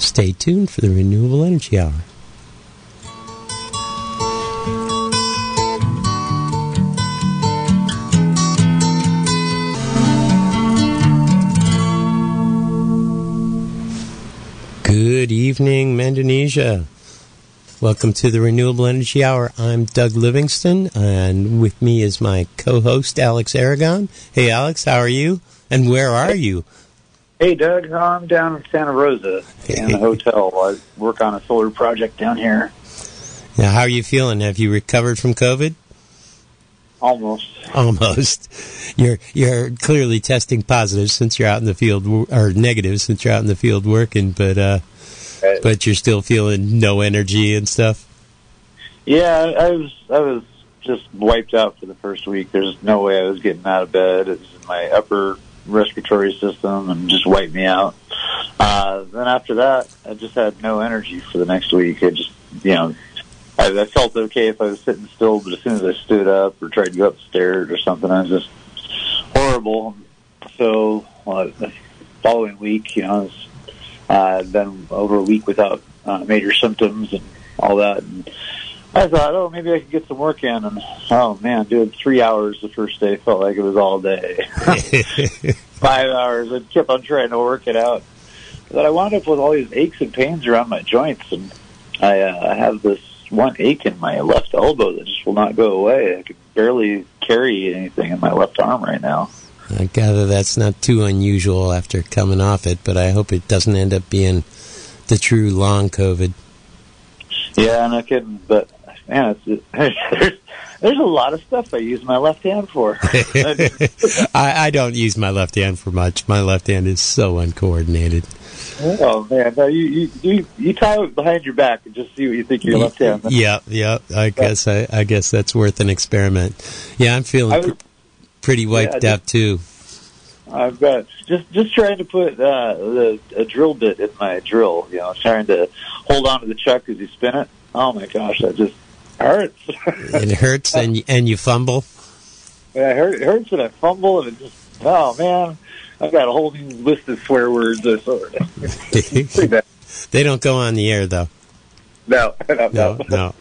Stay tuned for the Renewable Energy Hour. Good evening, Mendonesia. Welcome to the Renewable Energy Hour. I'm Doug Livingston, and with me is my co host, Alex Aragon. Hey, Alex, how are you? And where are you? Hey, Doug. I'm down in Santa Rosa in a hotel. I work on a solar project down here. Now, how are you feeling? Have you recovered from COVID? Almost. Almost. You're you're clearly testing positive since you're out in the field, or negative since you're out in the field working. But uh, right. but you're still feeling no energy and stuff. Yeah, I was I was just wiped out for the first week. There's no way I was getting out of bed. It was in my upper respiratory system and just wiped me out. Uh, then after that, I just had no energy for the next week. I just you know I, I felt okay if I was sitting still, but as soon as I stood up or tried to go upstairs or something, I was just horrible. So uh, the following week, you know, I was uh, been over a week without uh, major symptoms and all that. And I thought, oh, maybe I could get some work in. And oh man, doing three hours the first day felt like it was all day. Five hours, I kept on trying to work it out. But I wound up with all these aches and pains around my joints, and I, uh, have this one ache in my left elbow that just will not go away. I can barely carry anything in my left arm right now. I gather that's not too unusual after coming off it, but I hope it doesn't end up being the true long COVID. Yeah, no kidding. But man, it's, there's, there's a lot of stuff I use my left hand for. I, I don't use my left hand for much. My left hand is so uncoordinated. Oh man, no, you, you you you tie it behind your back and just see what you think your left hand. Yeah, yeah. I guess I, I guess that's worth an experiment. Yeah, I'm feeling was, pr- pretty wiped yeah, out too. I've got just just trying to put uh, the a drill bit in my drill. You know, trying to hold on to the chuck as you spin it. Oh my gosh, that just hurts. it hurts, and you, and you fumble. Yeah, it, hurt, it hurts when I fumble, and it just oh man. I've got a whole new list of swear words. Uh, so they don't go on the air though. No, no, no, no.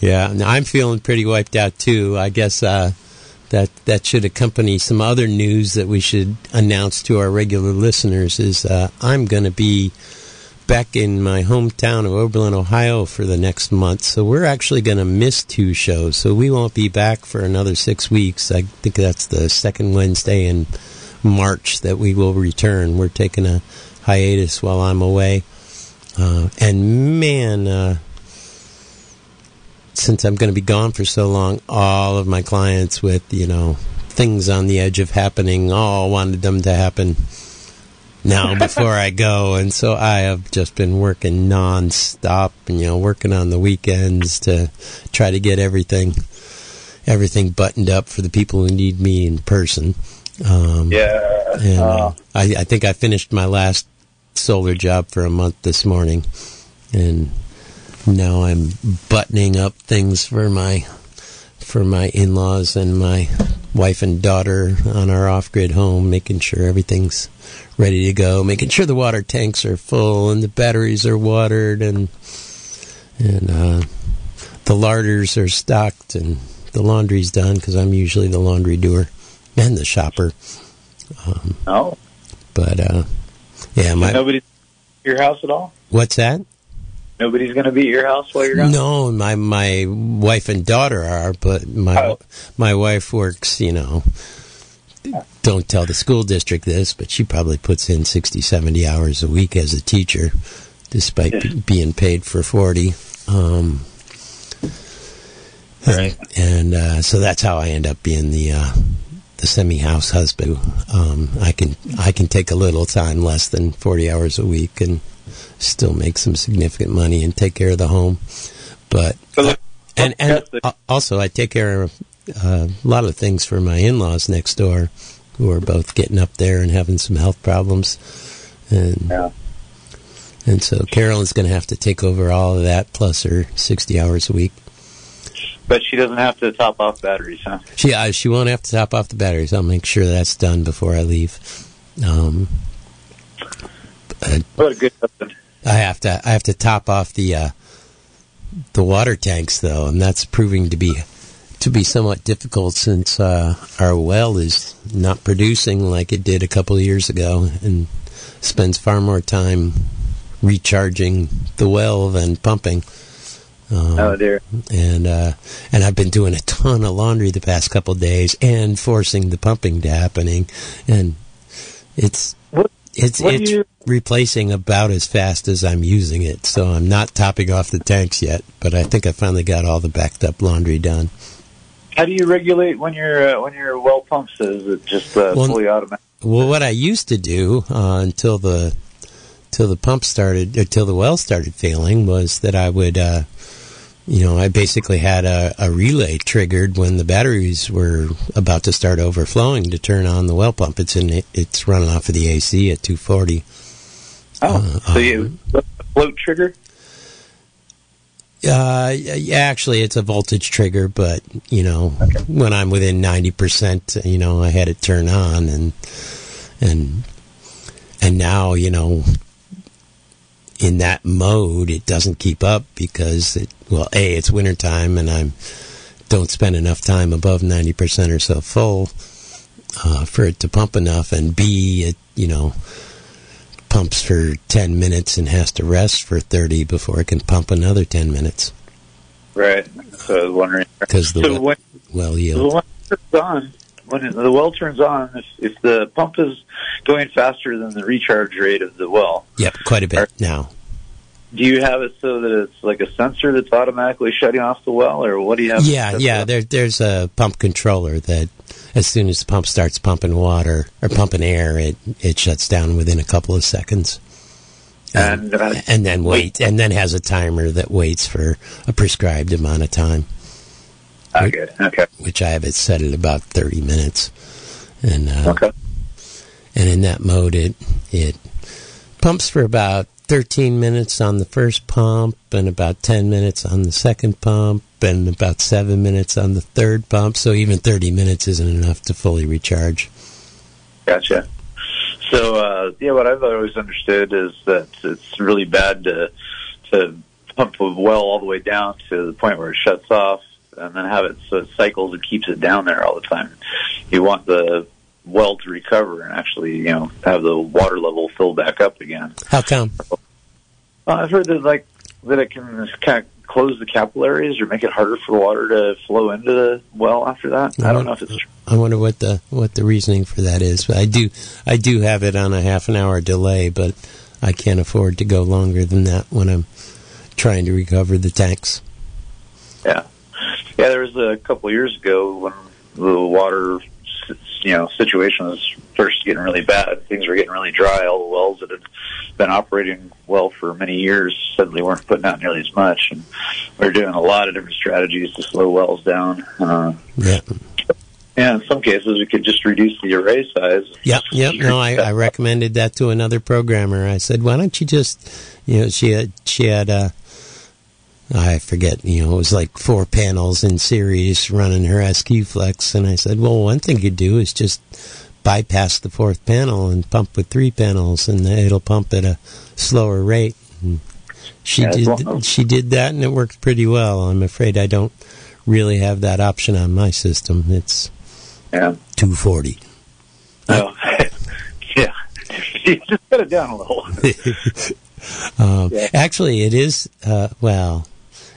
Yeah, now I'm feeling pretty wiped out too. I guess uh, that that should accompany some other news that we should announce to our regular listeners. Is uh, I'm going to be back in my hometown of Oberlin, Ohio for the next month. So we're actually going to miss two shows. So we won't be back for another six weeks. I think that's the second Wednesday in March that we will return. We're taking a hiatus while I'm away. Uh, and man, uh, since I'm going to be gone for so long, all of my clients with, you know, things on the edge of happening, all wanted them to happen now before I go. And so I have just been working nonstop, and, you know, working on the weekends to try to get everything, everything buttoned up for the people who need me in person. Um, yeah. And uh, I, I think I finished my last solar job for a month this morning, and now I'm buttoning up things for my for my in-laws and my wife and daughter on our off-grid home, making sure everything's ready to go, making sure the water tanks are full and the batteries are watered and and uh, the larders are stocked and the laundry's done because I'm usually the laundry doer and the shopper. Um, oh, but uh, yeah, my nobody your house at all. What's that? Nobody's going to be at your house while you're gone. No, my my wife and daughter are, but my oh. my wife works. You know, don't tell the school district this, but she probably puts in 60, 70 hours a week as a teacher, despite yeah. being paid for forty. Um, right, and uh, so that's how I end up being the uh, the semi-house husband. Um, I can I can take a little time, less than forty hours a week, and still make some significant money and take care of the home. But and and also I take care of uh, a lot of things for my in-laws next door, who are both getting up there and having some health problems, and yeah. and so Carolyn's going to have to take over all of that plus her sixty hours a week. But she doesn't have to top off batteries, huh? She uh, she won't have to top off the batteries. I'll make sure that's done before I leave. Um, what a good husband. I have to I have to top off the uh, the water tanks though, and that's proving to be to be somewhat difficult since uh, our well is not producing like it did a couple of years ago, and spends far more time recharging the well than pumping. Um, oh dear! And uh, and I've been doing a ton of laundry the past couple of days and forcing the pumping to happening, and it's what, it's what it's you... replacing about as fast as I'm using it. So I'm not topping off the tanks yet, but I think I finally got all the backed up laundry done. How do you regulate when your uh, when your well pumps? Is it just uh, well, fully automatic? Well, what I used to do uh, until the till the pump started, until the well started failing, was that I would uh, you know, I basically had a, a, relay triggered when the batteries were about to start overflowing to turn on the well pump. It's in it's running off of the AC at 240. Oh, uh, so you um, float trigger? Uh, yeah, actually, it's a voltage trigger, but you know, okay. when I'm within 90 percent, you know, I had it turn on, and and and now, you know, in that mode, it doesn't keep up because it, well, A, it's wintertime and I don't spend enough time above 90% or so full uh, for it to pump enough. And B, it, you know, pumps for 10 minutes and has to rest for 30 before it can pump another 10 minutes. Right. So I was wondering. Because the so well, well yield. It's on, when it, the well turns on, if, if the pump is going faster than the recharge rate of the well. Yep, quite a bit are, now. Do you have it so that it's like a sensor that's automatically shutting off the well, or what do you have? Yeah, yeah. There, there's a pump controller that, as soon as the pump starts pumping water or pumping air, it it shuts down within a couple of seconds. And, uh, and then wait, and then has a timer that waits for a prescribed amount of time. Okay. Okay. Which I have it set at about thirty minutes, and uh, okay. And in that mode, it it pumps for about 13 minutes on the first pump and about 10 minutes on the second pump and about 7 minutes on the third pump. So even 30 minutes isn't enough to fully recharge. Gotcha. So, uh, yeah, what I've always understood is that it's really bad to, to pump a well all the way down to the point where it shuts off and then have it so it cycles and keeps it down there all the time. You want the well to recover and actually, you know, have the water level fill back up again. How come? Well, I've heard that like that it can kind of close the capillaries or make it harder for water to flow into the well after that. I, I don't know if it's true. I wonder what the what the reasoning for that is. But I do I do have it on a half an hour delay, but I can't afford to go longer than that when I'm trying to recover the tanks. Yeah, yeah. There was a couple of years ago when the water you know situation was first getting really bad. Things were getting really dry. All the wells that had been operating well for many years suddenly weren't putting out nearly as much, and we are doing a lot of different strategies to slow wells down. Uh, yeah. Yeah, in some cases we could just reduce the array size. Yep, yep. No, I, I recommended that to another programmer. I said, why don't you just, you know, she had she had uh, I forget, you know, it was like four panels in series running her SQ Flex. And I said, well, one thing you do is just bypass the fourth panel and pump with three panels, and it'll pump at a slower rate. And she Yeah, did. well- She did that, and it worked pretty well. I'm afraid I don't really have that option on my system. It's Yeah. 240. Oh. yeah. Just cut it down a little. Um, Yeah. Actually, it is. Uh, well,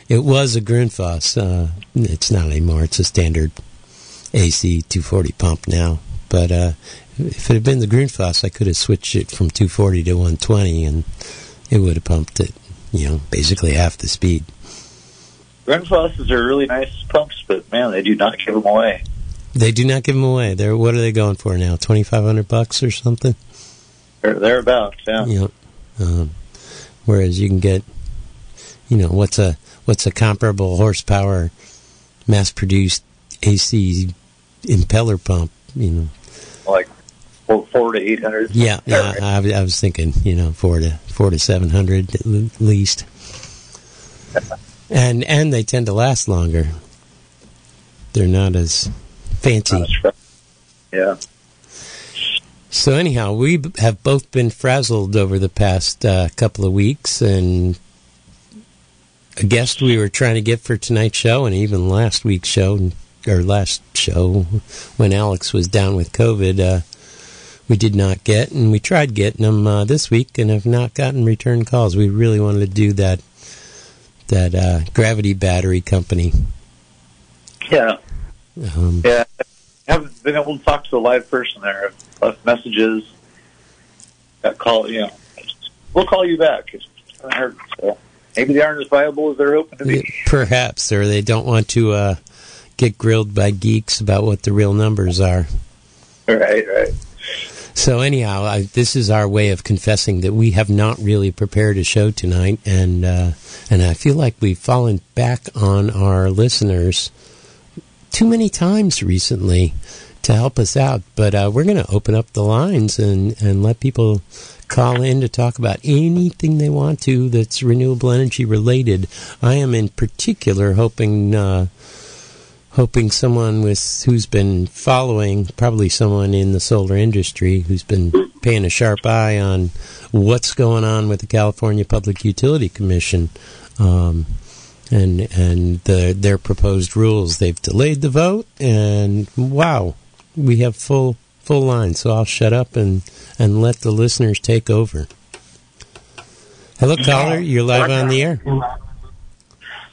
it was a Grundfos. Uh, it's not anymore. It's a standard AC 240 pump now. But uh, if it had been the Grundfos, I could have switched it from 240 to 120, and it would have pumped it. You know, basically half the speed. Grundfosses are really nice pumps, but man, they do not give them away. They do not give them away. They're what are they going for now? Twenty five hundred bucks or something. They're thereabouts, yeah. You know, um, whereas you can get, you know, what's a what's a comparable horsepower, mass produced AC impeller pump? You know, Like four, four to eight hundred. yeah, yeah. I, I was thinking, you know, four to four to seven hundred at least, and and they tend to last longer. They're not as fancy. Yeah. So anyhow, we have both been frazzled over the past uh, couple of weeks, and a guest we were trying to get for tonight's show, and even last week's show, or last show when Alex was down with COVID, uh, we did not get, and we tried getting them uh, this week, and have not gotten return calls. We really wanted to do that that uh, gravity battery company. Yeah. Um, yeah haven't been able to talk to a live person there. I've left messages. That call, you know, we'll call you back. It's So maybe they aren't as viable as they're hoping to be. Perhaps, or they don't want to uh, get grilled by geeks about what the real numbers are. Right, right. So anyhow, I, this is our way of confessing that we have not really prepared a show tonight, and uh, and I feel like we've fallen back on our listeners too many times recently to help us out. But uh, we're going to open up the lines and, and let people call in to talk about anything they want to that's renewable energy related. I am in particular hoping uh, hoping someone with who's been following, probably someone in the solar industry who's been paying a sharp eye on what's going on with the California Public Utility Commission. Um, and and the, their proposed rules. They've delayed the vote, and wow, we have full full line. So I'll shut up and and let the listeners take over. Hello, caller. You're live on the air.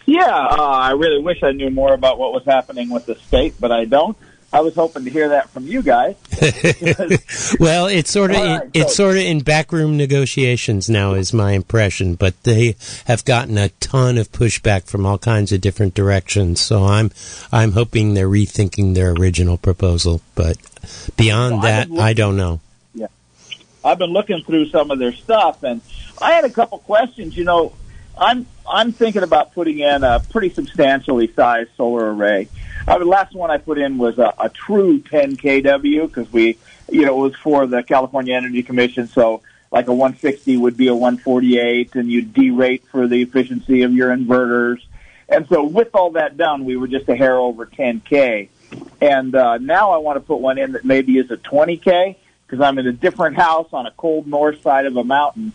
Yeah, uh, I really wish I knew more about what was happening with the state, but I don't. I was hoping to hear that from you guys. well, it's sort of right, it's so. sort of in backroom negotiations now, is my impression. But they have gotten a ton of pushback from all kinds of different directions. So I'm I'm hoping they're rethinking their original proposal. But beyond well, that, looking, I don't know. Yeah, I've been looking through some of their stuff, and I had a couple questions. You know, I'm I'm thinking about putting in a pretty substantially sized solar array uh, the last one I put in was a, a true 10 kW because we, you know, it was for the California Energy Commission. So like a 160 would be a 148, and you derate for the efficiency of your inverters. And so with all that done, we were just a hair over 10k. And uh, now I want to put one in that maybe is a 20k because I'm in a different house on a cold north side of a mountain,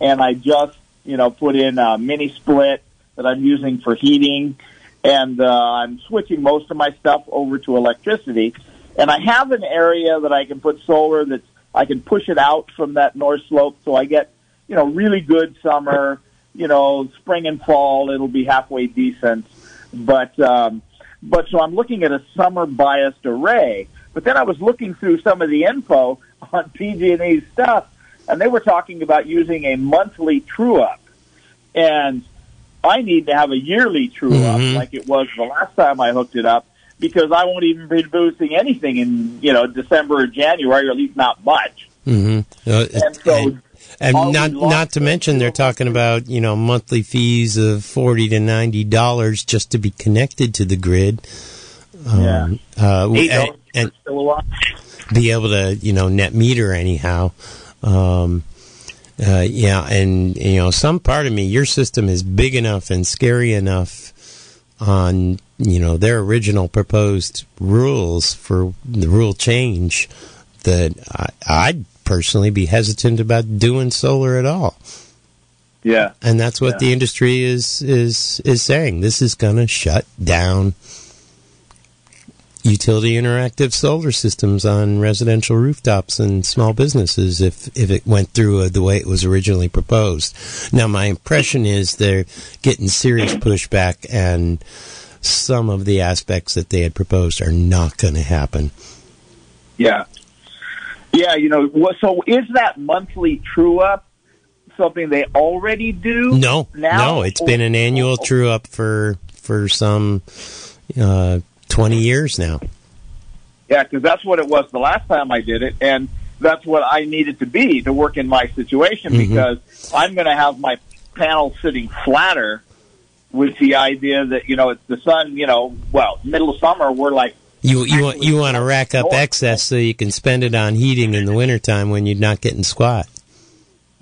and I just you know put in a mini split that I'm using for heating and uh, I'm switching most of my stuff over to electricity. And I have an area that I can put solar that I can push it out from that north slope, so I get you know really good summer. You know, spring and fall, it'll be halfway decent. But um, but so I'm looking at a summer biased array. But then I was looking through some of the info on PG&E's stuff, and they were talking about using a monthly true up. And I need to have a yearly true up mm-hmm. like it was the last time I hooked it up because I won't even be boosting anything in you know December or January, or at least not much. Mm-hmm. Uh, and so. And- and not not to mention they're talking about you know monthly fees of forty to ninety dollars just to be connected to the grid. Um, yeah. Uh, and, and be able to you know net meter anyhow. Um, uh, yeah, and you know, some part of me, your system is big enough and scary enough on you know their original proposed rules for the rule change that I, would personally be hesitant about doing solar at all. Yeah, and that's what yeah. the industry is is is saying. This is going to shut down utility interactive solar systems on residential rooftops and small businesses if if it went through uh, the way it was originally proposed. Now, my impression is they're getting serious pushback, and some of the aspects that they had proposed are not going to happen. Yeah, yeah. You know, so is that monthly true up? Something they already do? No, now? no. It's been an annual true up for for some uh, 20 years now. Yeah, because that's what it was the last time I did it, and that's what I needed to be to work in my situation mm-hmm. because I'm going to have my panel sitting flatter with the idea that you know it's the sun. You know, well, middle of summer we're like you you want you want to rack up excess so you can spend it on heating in the wintertime when you're not getting squat.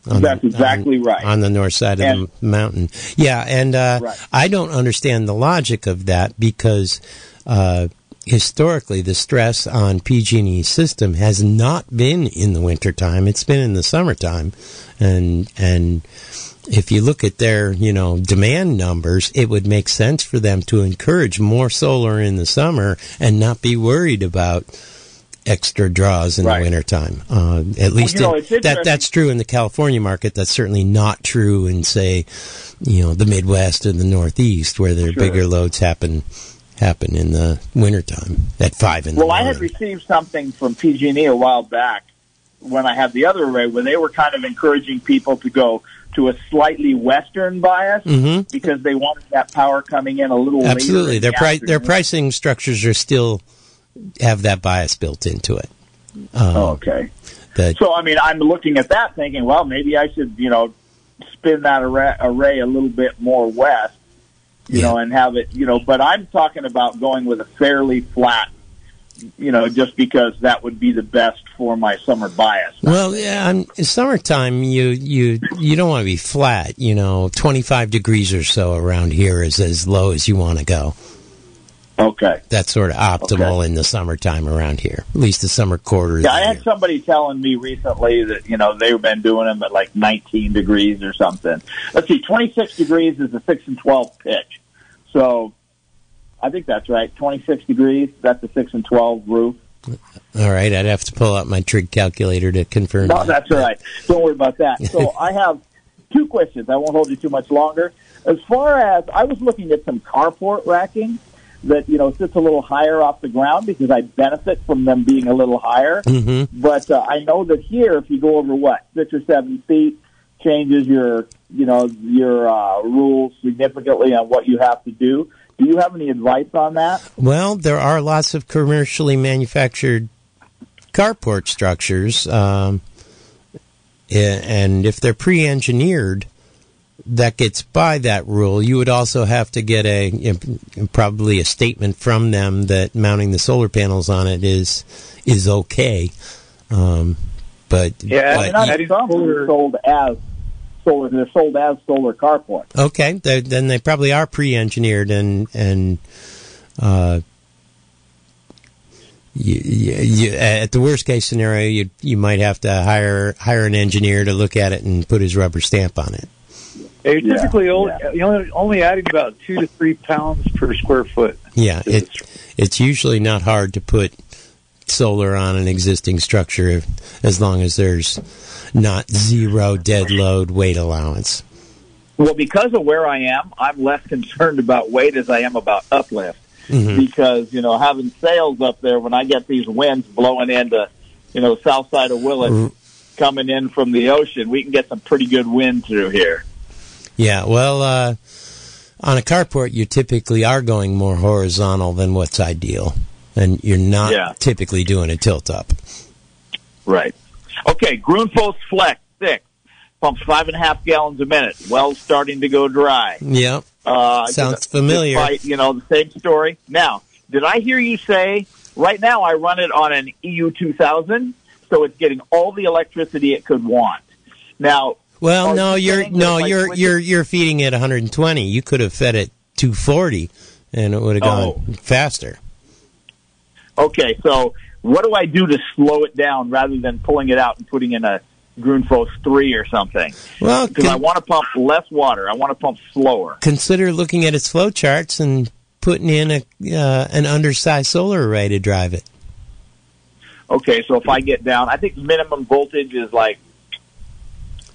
That's exactly on, right. On the north side and, of the mountain. Yeah, and uh, right. I don't understand the logic of that because uh, historically the stress on PG&E system has not been in the wintertime. It's been in the summertime. And, and if you look at their, you know, demand numbers, it would make sense for them to encourage more solar in the summer and not be worried about extra draws in Right. the wintertime. Uh, at least you know, that that's true in the California market. That's certainly not true in say, you know, the Midwest or the Northeast where their Sure. bigger loads happen happen in the wintertime at five in the Well, I had received something from PG&E a while back when I had the other array, where they were kind of encouraging people to go to a slightly western bias Mhm. because they wanted that power coming in a little Absolutely, their the price their pricing structures are still have that bias built into it. Um, Oh, okay. that So, I mean, I'm looking at that thinking, well, maybe I should, you know, spin that array, array a little bit more west, you Yeah. know, and have it, you know, but I'm talking about going with a fairly flat, you know, just because that would be the best for my summer bias. Well, yeah, I'm, in summertime you you you don't want to be flat. You know, 25 degrees or so around here is as low as you want to go. Okay. That's sort of optimal in the summertime around here. At least the summer quarter. Yeah, I had year. somebody telling me recently that, you know, they've been doing them at like 19 degrees or something. Let's see, 26 degrees is a 6 and 12 pitch. So I think that's right. 26 degrees, that's a 6 and 12 roof. All right, I'd have to pull out my trig calculator to confirm. No, that. that's all right. Don't worry about that. So I have two questions. I won't hold you too much longer. As far as I was looking at some carport racking that you know sits a little higher off the ground because I benefit from them being a little higher. hmm But uh, I know that here, if you go over what six or seven feet, changes your you know your uh, rules significantly on what you have to do. Do you have any advice on that? Well, there are lots of commercially manufactured carport structures, um, and if they're pre-engineered, that gets by that rule. You would also have to get a you know, probably a statement from them that mounting the solar panels on it is is okay. Um, but Yeah, but They're not adding some solar- are sold as solar. They're sold as solar carports. Okay, they- then they probably are pre-engineered and and uh, you, you, you, at the worst case scenario, you you might have to hire hire an engineer to look at it and put his rubber stamp on it. You're Yeah, typically only, yeah. only, only adding about two to three pounds per square foot. Yeah, it it's usually not hard to put solar on an existing structure if, as long as there's not zero dead load weight allowance. Well, because of where I am, I'm less concerned about weight as I am about uplift. Mhm. Because you know, having sails up there, when I get these winds blowing into, you know, south side of Willits, R- coming in from the ocean, we can get some pretty good wind through here. Yeah, well, uh, on a carport, you typically are going more horizontal than what's ideal, and you're not Yeah. typically doing a tilt up. Right. Okay, Grundfos Flex six pumps five and a half gallons a minute. Well's starting to go dry. Yep. Uh, Sounds familiar. Despite, you know, the same story. Now, did I hear you say, right now I run it on an EU 2000, so it's getting all the electricity it could want. Now, Well, no, you you're no, you're you're you're feeding it 120. You could have fed it 240, and it would have gone Oh. faster. Okay, so what do I do to slow it down rather than pulling it out and putting in a Grundfos 3 or something? Well, Because I want to pump less water. I want to pump slower. consider looking at its flow charts and putting in a uh, an undersized solar array to drive it. Okay, so if I get down, I think minimum voltage is like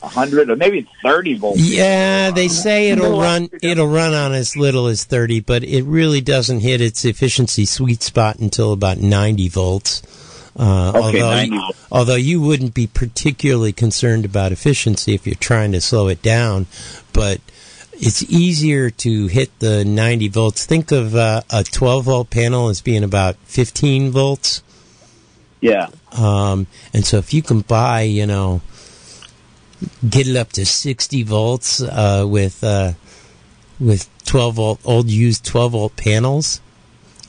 100 or maybe 30 volts. Yeah, they say it'll run it'll run on as little as 30, but it really doesn't hit its efficiency sweet spot until about 90 volts. Uh, Okay, although, 90 although you wouldn't be particularly concerned about efficiency if you're trying to slow it down, but it's easier to hit the 90 volts. Think of uh, a 12 volt panel as being about 15 volts. Yeah. Um, and so if you can buy, you know, get it up to 60 volts uh, with uh, with 12 volt old used 12 volt panels,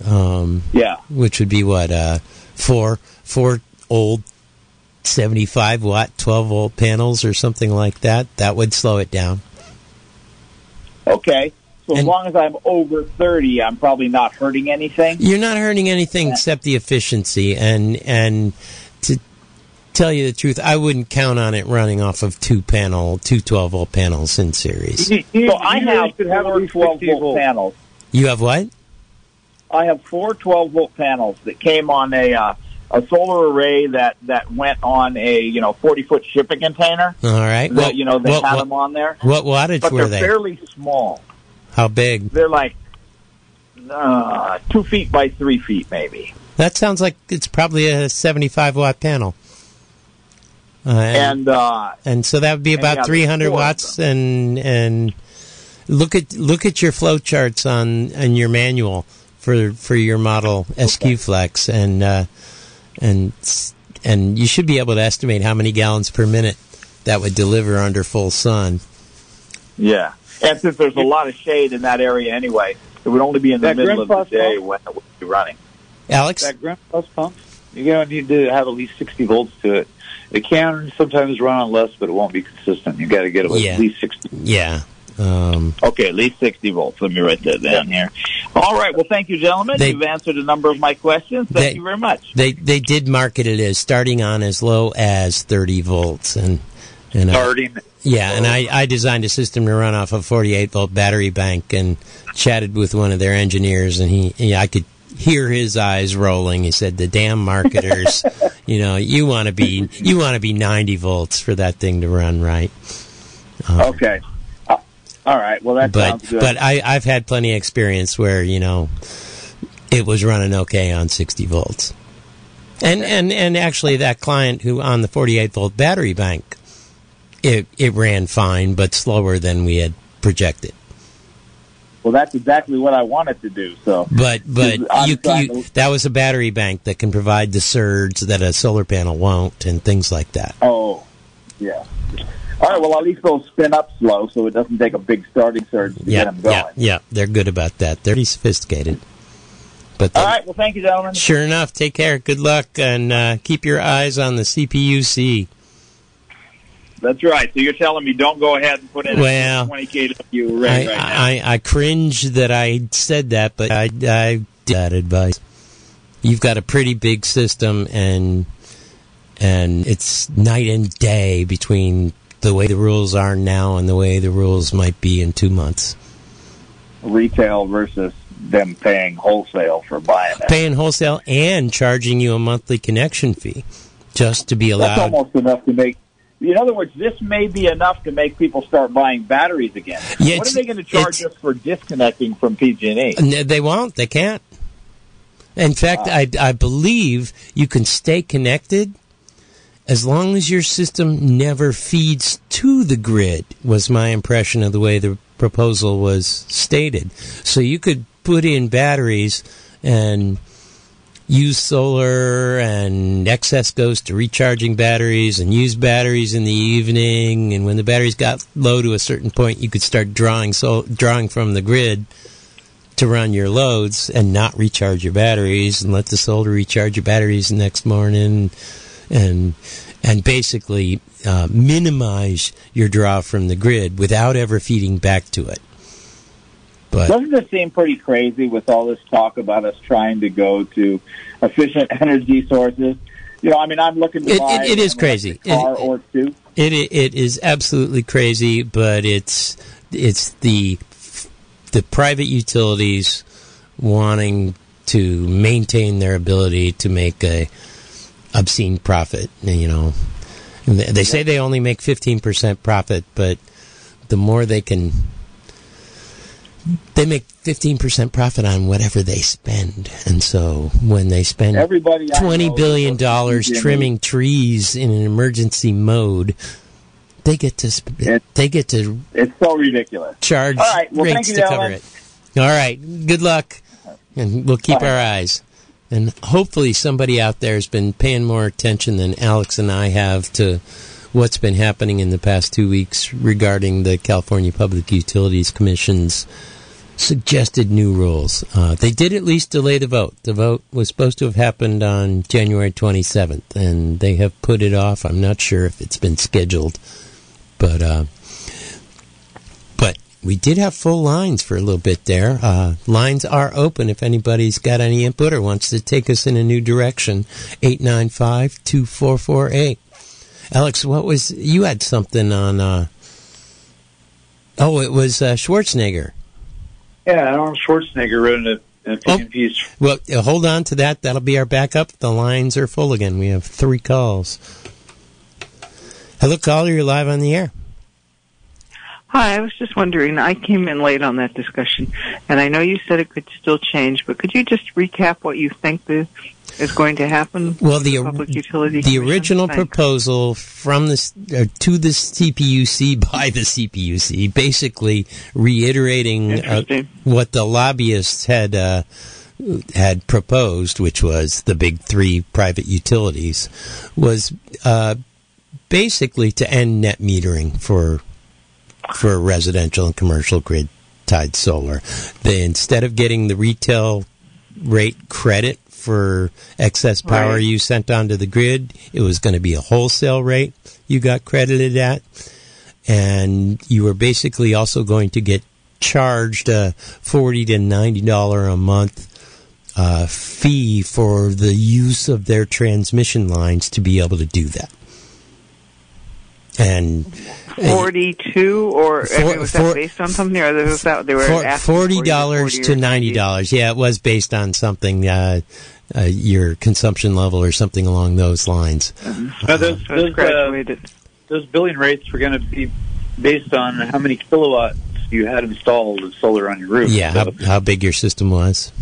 um, Yeah. which would be what uh, four four old 75 watt 12 volt panels or something like that. That would slow it down. Okay. So as long as I'm over 30, I'm probably not hurting anything. You're not hurting anything except the efficiency, and and to tell you the truth, I wouldn't count on it running off of two panel, two 12 volt panels in series. You- you- So I you have should have at four 12 volt volts. panels. You have what? I have four 12 volt panels that came on a uh, a solar array that that went on a you know 40 foot shipping container. All right. That, What you know they what, had what, them on there, what wattage but were they're they? fairly small. How big? They're like uh, two feet by three feet, maybe. That sounds like it's probably a 75 watt panel. Uh, and, And uh, and so that would be about yeah, 300 four of watts. And and look at look at your flow charts on on your manual for for your model SQ Flex, and uh, and and you should be able to estimate how many gallons per minute that would deliver under full sun. yeah, and since there's a lot of shade in that area anyway, it would only be in the That middle of the day pump? when it would be running. Alex, That Grand Plus pump, you're going to need to have at least 60 volts to it. It can sometimes run on less, but it won't be consistent. You got to get it Yeah. at least 60. yeah. Um, Okay, at least 60 volts. Let me write that down here. All right. Well, thank you, gentlemen. They- You've answered a number of my questions. Thank They- you very much. They they did market it as starting on as low as 30 volts, and and I, Starting. yeah, and I, I designed a system to run off a 48 volt battery bank, and chatted with one of their engineers, and he, he I could hear his eyes rolling. He said, "The damn marketers, you know, you want to be you want to be 90 volts for that thing to run right." Um, Okay. Uh, all right. Well, that but sounds good. but I, I've had plenty of experience where you know it was running okay on 60 volts, and and and actually that client who on the 48 volt battery bank, it it ran fine but slower than we had projected. Well, that's exactly what I wanted to do. So, But but you, you that was a battery bank that can provide the surge that a solar panel won't and things like that. oh, yeah. All right. Well, at least they'll spin up slow, so it doesn't take a big starting surge to get Yeah them going. yeah yeah, they're good about that. They're pretty sophisticated. But All they- Well, thank you, gentlemen. Sure enough. Take care. Good luck, and uh, keep your eyes on the CPUC. That's right. So you're telling me don't go ahead and put in Well, a 20 kW array I, right now. I, I cringe that I said that, but I, I did that advice. You've got a pretty big system, and and it's night and day between the way the rules are now and the way the rules might be in two months. Retail versus them paying wholesale for buying it. Paying wholesale and charging you a monthly connection fee just to be allowed. That's almost enough to make. In other words, this may be enough to make people start buying batteries again. Yeah, what are they going to charge us for disconnecting from PG&E? They won't. They can't. In fact, I, I believe you can stay connected as long as your system never feeds to the grid, was my impression of the way the proposal was stated. So you could put in batteries and use solar and excess goes to recharging batteries and use batteries in the evening and when the batteries got low to a certain point you could start drawing so drawing from the grid to run your loads and not recharge your batteries and let the solar recharge your batteries the next morning and and basically uh, minimize your draw from the grid without ever feeding back to it. But Doesn't this seem pretty crazy with all this talk about us trying to go to efficient energy sources? You know, I mean, I'm looking to It- buy it- it is crazy. car It- or two. It it is absolutely crazy, but it's it's the the private utilities wanting to maintain their ability to make a obscene profit. You know, they they say they only make fifteen percent profit, but the more they can. They make fifteen percent profit on whatever they spend, and so when they spend Everybody, I twenty know billion is dollars trimming trees in an emergency mode, they get to sp- It- they get to It's so ridiculous. charge All right, well, rates thank you, to cover gentlemen. it. All right, good luck, and we'll keep Bye. our eyes. And hopefully, somebody out there has been paying more attention than Alex and I have to what's been happening in the past two weeks regarding the California Public Utilities Commission's suggested new rules. Uh, they did at least delay the vote. The vote was supposed to have happened on January 27th, and they have put it off. I'm not sure if it's been scheduled, but uh, but we did have full lines for a little bit there. Uh, lines are open if anybody's got any input or wants to take us in a new direction. 895-2448. Alex, what was, you had something on, uh, oh, it was uh, Schwarzenegger. Yeah, Arnold Schwarzenegger wrote an opinion oh, piece. Well, uh, hold on to that. That'll be our backup. The lines are full again. We have three calls. Hello, caller. You're live on the air. Hi, I was just wondering. I came in late on that discussion, and I know you said it could still change, but could you just recap what you think the, is going to happen? Well, the public utility the original Thanks. proposal from this uh, to the CPUC by the CPUC, basically reiterating uh, what the lobbyists had. Uh, had proposed, which was the big three private utilities, was uh, basically to end net metering for for residential and commercial grid tied solar. They instead of getting the retail rate credit for excess power right. you sent onto the grid, it was going to be a wholesale rate you got credited at, and you were basically also going to get charged a forty to ninety dollar a month uh, fee for the use of their transmission lines to be able to do that. And 42 or for, I mean, was for, that based on something or was that they were for, $40 to $90 yeah it was based on something uh, uh, your consumption level or something along those lines. Mm-hmm. uh, those, those, uh, those billing rates were going to be based on how many kilowatts you had installed of solar on your roof yeah so, how, how big your system was.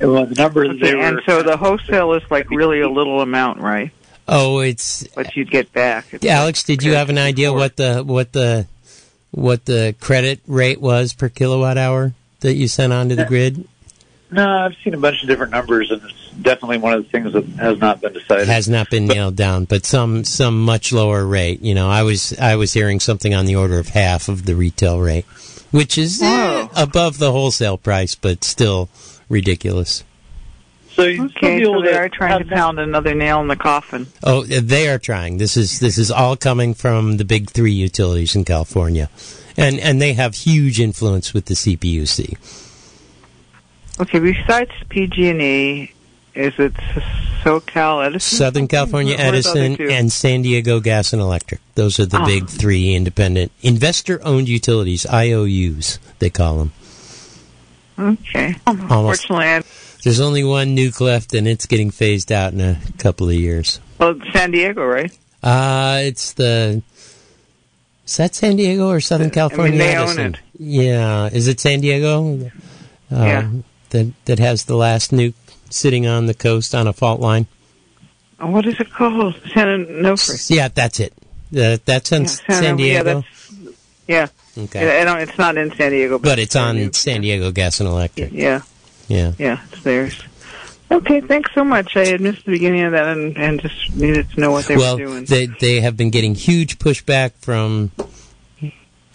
Well, the numbers okay, were, and so the wholesale is like really a little amount right? Oh, it's what you'd get back. Alex, did you have an idea what the what the what the credit rate was per kilowatt hour that you sent onto the grid? No, I've seen a bunch of different numbers, and it's definitely one of the things that has not been decided. Has not been but, nailed down, but some some much lower rate. You know, I was I was hearing something on the order of half of the retail rate, which is eh, above the wholesale price, but still ridiculous. So okay, so they are trying to pound another nail in the coffin. Oh, they are trying. This is this is all coming from the big three utilities in California, and and they have huge influence with the CPUC. Okay, besides PG&E, is it SoCal Edison? Southern California Edison and San Diego Gas and Electric. Those are the oh. big three independent investor-owned utilities, IOUs they call them. Okay. Almost. Unfortunately, there's only one nuke left, and it's getting phased out in a couple of years. Well, San Diego, right? Uh, it's the. Is that San Diego or Southern California? I mean, they Edison? own it. Yeah, is it San Diego? Uh, yeah. That that has the last nuke sitting on the coast on a fault line. Oh, what is it called? San Onofre. Yeah, that's it. Uh, that's in yeah, San, San, Diego. Yeah. yeah. Okay. I don't, it's not in San Diego, but, but it's on San Diego Gas and Electric. Yeah. Yeah. Yeah, it's theirs. Okay, thanks so much. I had missed the beginning of that and, and just needed to know what they well, were doing. They, they have been getting huge pushback from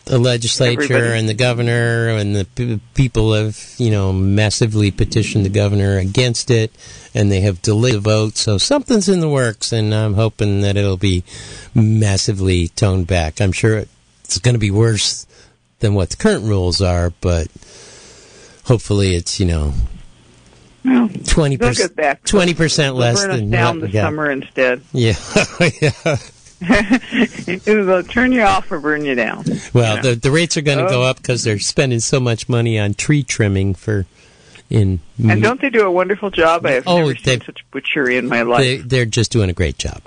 the legislature Everybody. and the governor, and the p- people have, you know, massively petitioned the governor against it, and they have delayed the vote. So something's in the works, and I'm hoping that it'll be massively toned back. I'm sure it's going to be worse than what the current rules are, but hopefully it's you know twenty percent twenty percent less than down the summer instead. Yeah, yeah. It'll turn you off or burn you down. Well, you know? the the rates are going to oh. go up because they're spending so much money on tree trimming for in. And don't they do a wonderful job? I have oh, never seen such butchery in my life. They, are just doing a great job.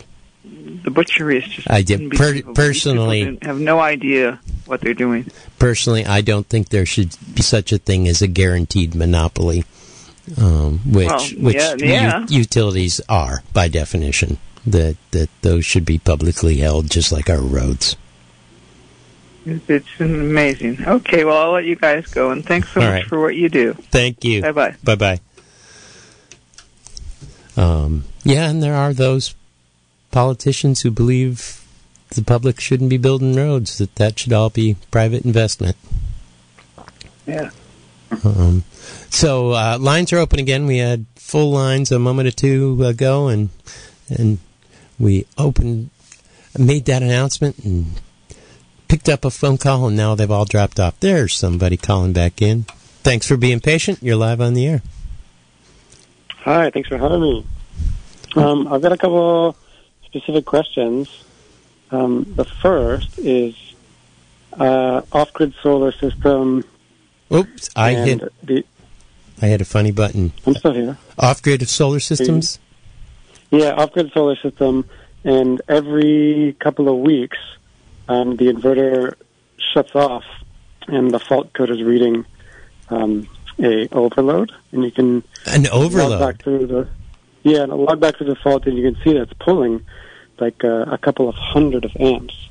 The butchery is just. I did per- personally have no idea what they're doing. Personally, I don't think there should be such a thing as a guaranteed monopoly, um, which well, which yeah, yeah. U- utilities are by definition. That that those should be publicly held, just like our roads. It's amazing. Okay, well, I'll let you guys go, and thanks so All much right. for what you do. Thank you. Bye bye. Bye bye. Um, yeah, and there are those politicians who believe the public shouldn't be building roads, that that should all be private investment. Yeah. Um, so uh, lines are open again. We had full lines a moment or two ago, and and we opened, made that announcement, and picked up a phone call and now they've all dropped off. There's somebody calling back in. Thanks for being patient. You're live on the air. Hi, thanks for having me. Um, I've got a couple specific questions. Um, the first is uh, off-grid solar system. Oops, I hit. The, I had a funny button. I'm still here. Off-grid solar systems. Yeah, off-grid solar system, and every couple of weeks, um, the inverter shuts off, and the fault code is reading um, a overload, and you can An overload. back through the yeah, and log back to the fault, and you can see that it's pulling like uh, a couple of hundred of amps.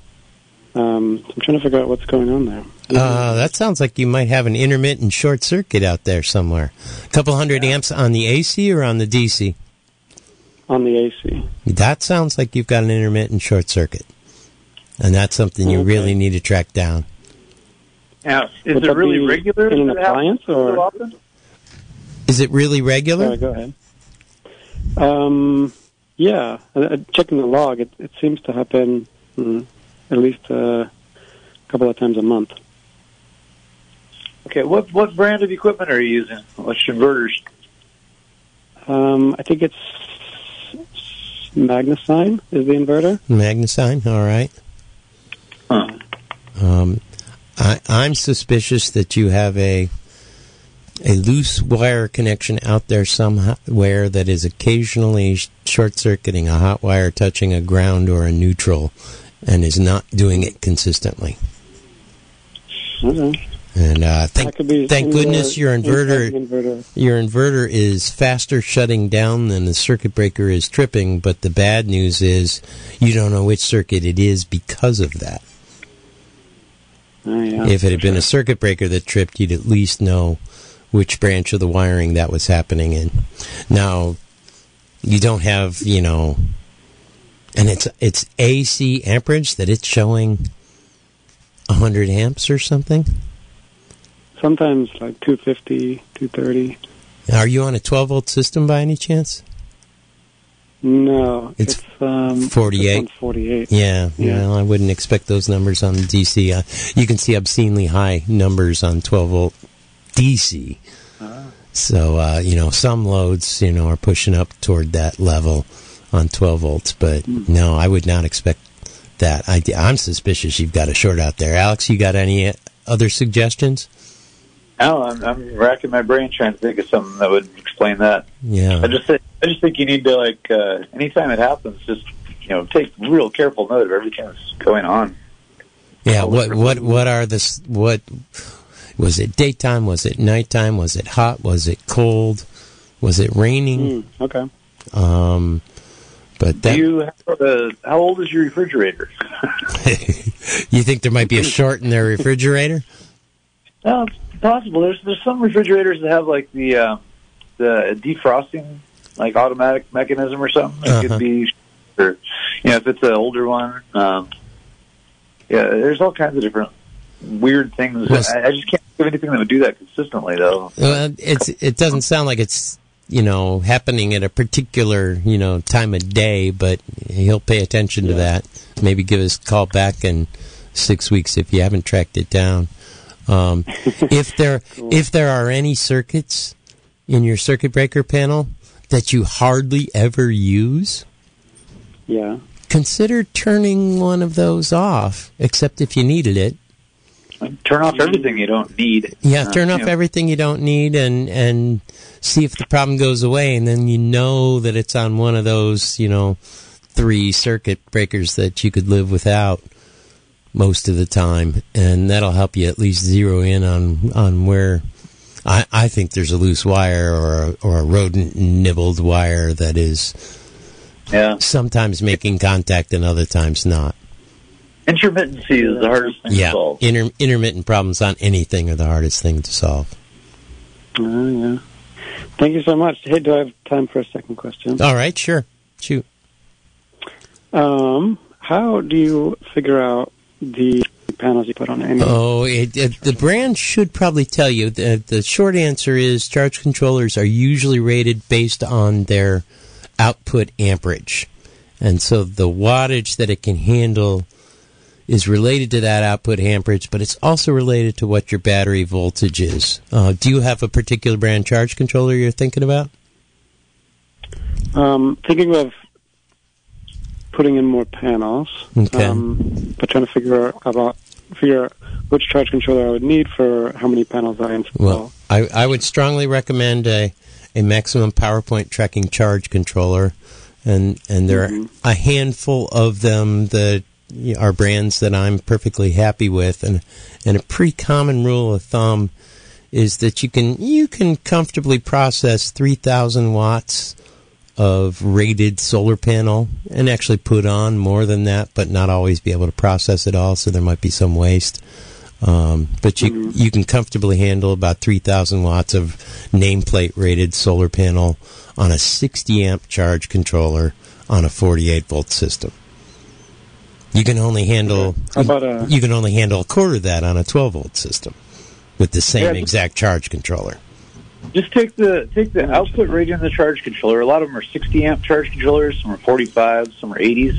Um, I'm trying to figure out what's going on there. Uh, that sounds like you might have an intermittent short circuit out there somewhere. A couple hundred amps on the AC or on the DC? On the AC. That sounds like you've got an intermittent short circuit. And that's something you Okay. really need to track down. Now, is Would it really regular in an that it happens appliance, or- often? Is it really regular? Sorry, go ahead. Um, yeah, uh, uh, checking the log, it, it seems to happen mm, at least uh, a couple of times a month. Okay, what what brand of equipment are you using? What's your inverters? Um, I think it's MagnaSine is the inverter. MagnaSine, all right. Huh. Um, I, I'm suspicious that you have a a loose wire connection out there somewhere that is occasionally short circuiting a hot wire touching a ground or a neutral, and is not doing it consistently. Okay. And uh, thank thank the goodness your inverter inverter. your inverter is faster shutting down than the circuit breaker is tripping. But the bad news is you don't know which circuit it is because of that. Oh, yeah. if it had been a circuit breaker that tripped, you'd at least know which branch of the wiring that was happening in. Now, you don't have, you know, and it's it's AC amperage that it's showing 100 amps or something. Sometimes like 250, 230. Are you on a 12 volt system by any chance? No, It's it's, um, 48. this one's 48. Yeah, Yeah. well, I wouldn't expect those numbers on DC. Uh, you can see obscenely high numbers on 12 volt DC. So, uh, you know, some loads, you know, are pushing up toward that level on 12 volts, but no, I would not expect that. I, I'm suspicious you've got a short out there. Alex, you got any other suggestions? No, I'm, I'm racking my brain trying to think of something that would explain that. Yeah. I just think, I just think you need to like uh, anytime it happens, just you know take real careful note of everything that's going on. Yeah, what what what are the s- what was it daytime? Was it nighttime? Was it hot? Was it cold? Was it raining? Mm, okay. Um, but that Do you have how old is your refrigerator? you think there might be a short in their refrigerator? No, possible. There's there's some refrigerators that have like the uh, the defrosting like automatic mechanism or something. It Uh-huh. could be, or, you know, if it's an older one. Um, yeah, there's all kinds of different weird things. Was- I, I just can't think of anything that would do that consistently, though. Well, it's it doesn't sound like it's you know happening at a particular you know time of day, but he'll pay attention to that. Maybe give us a call back in six weeks if you haven't tracked it down. Um, if there if there are any circuits in your circuit breaker panel that you hardly ever use, Yeah. consider turning one of those off. Except if you needed it. Turn off everything you don't need. Yeah, Uh, turn off you know, everything you don't need and and see if the problem goes away and then you know that it's on one of those, you know, three circuit breakers that you could live without most of the time and that'll help you at least zero in on on where I, I think there's a loose wire or a, or a rodent nibbled wire that is Yeah, sometimes making contact and other times not. intermittency is the hardest thing to solve. inter, intermittent problems on anything are the hardest thing to solve. Oh, yeah. Thank you so much. Hey, do I have time for a second question? All right, sure. Shoot. Um, how do you figure out the panels you put on any? Oh, it, it, the brand should probably tell you. The, the short answer is charge controllers are usually rated based on their output amperage. And so the wattage that it can handle is related to that output amperage, but it's also related to what your battery voltage is. Uh, do you have a particular brand charge controller you're thinking about? Um, thinking of putting in more panels, Okay. um, but trying to figure out about figure out which charge controller I would need for how many panels I install. Well, I, I would strongly recommend a, a maximum power point tracking charge controller, and and there are a handful of them that are brands that I'm perfectly happy with, and and a pretty common rule of thumb is that you can you can comfortably process three thousand watts of rated solar panel and actually put on more than that, but not always be able to process it all. So there might be some waste. Um, but you you can comfortably handle about three thousand watts of nameplate rated solar panel on a sixty amp charge controller on a forty eight volt system. You can only handle How about a you can only handle a quarter of that on a twelve volt system with the same Yeah, exact charge controller. Just take the take the output rating of the charge controller. A lot of them are 60 amp charge controllers. Some are 45. Some are 80s.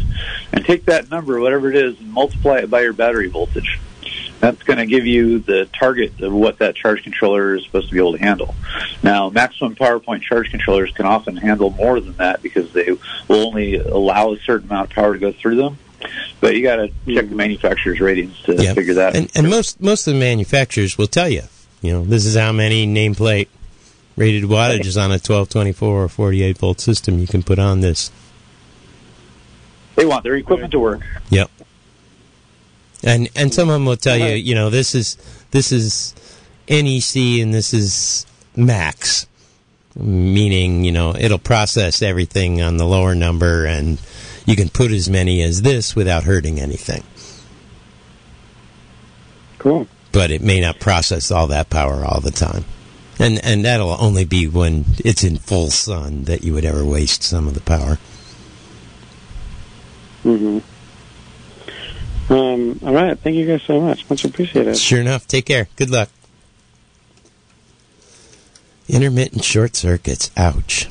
And take that number, whatever it is, and multiply it by your battery voltage. That's going to give you the target of what that charge controller is supposed to be able to handle. Now, maximum power point charge controllers can often handle more than that because they will only allow a certain amount of power to go through them. But you got to check the mm-hmm. manufacturer's ratings to Yeah. figure that. And, and most most of the manufacturers will tell you, you know, this is how many nameplate rated wattages on a 12, 24, or 48 volt system you can put on this. they want their equipment to work. Yep. And and some of them will tell you, you know, this is this is NEC and this is max, meaning you know it'll process everything on the lower number, and you can put as many as this without hurting anything. cool. but it may not process all that power all the time. And and that'll only be when it's in full sun that you would ever waste some of the power. hmm Um, all right. Thank you guys so much. Much appreciated. Sure enough, take care. Good luck. Intermittent short circuits. Ouch.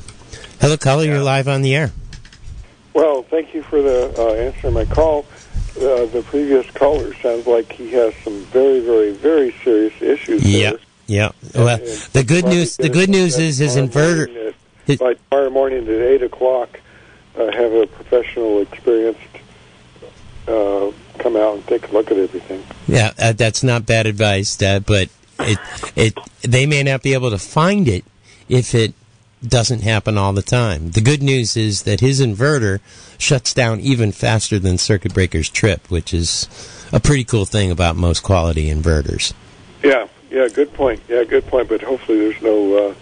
Hello, caller. You're live on the air. Well, thank you for the uh, answering my call. Uh, the previous caller sounds like he has some very, very, very serious issues. Yeah. there. Yeah. Well, And- and the good news. The good news is his inverter. at- by tomorrow morning at eight o'clock, uh, have a professional, experienced uh, come out and take a look at everything. Yeah, uh, that's not bad advice, uh, but it it they may not be able to find it if it doesn't happen all the time. The good news is that his inverter shuts down even faster than circuit breakers trip, which is a pretty cool thing about most quality inverters. Yeah, yeah, good point. Yeah, good point. But hopefully, there's no, uh,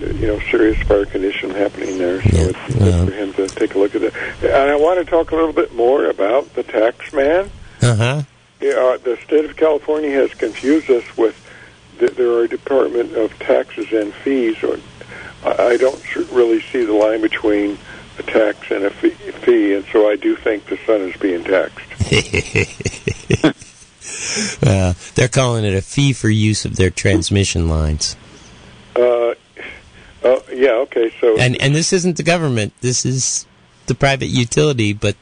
you know, serious fire condition happening there. So Yeah, it's good well- for him to take a look at it. And I want to talk a little bit more about the tax man. Uh huh. Yeah, uh, the state of California has confused us with that there are a Department of Taxes and Fees. Or I I don't really see the line between a tax and a fee, fee, and so I do think the sun is being taxed. Uh, they're calling it a fee for use of their transmission lines, Uh, uh, yeah, okay, so and and this isn't the government. This is the private utility, but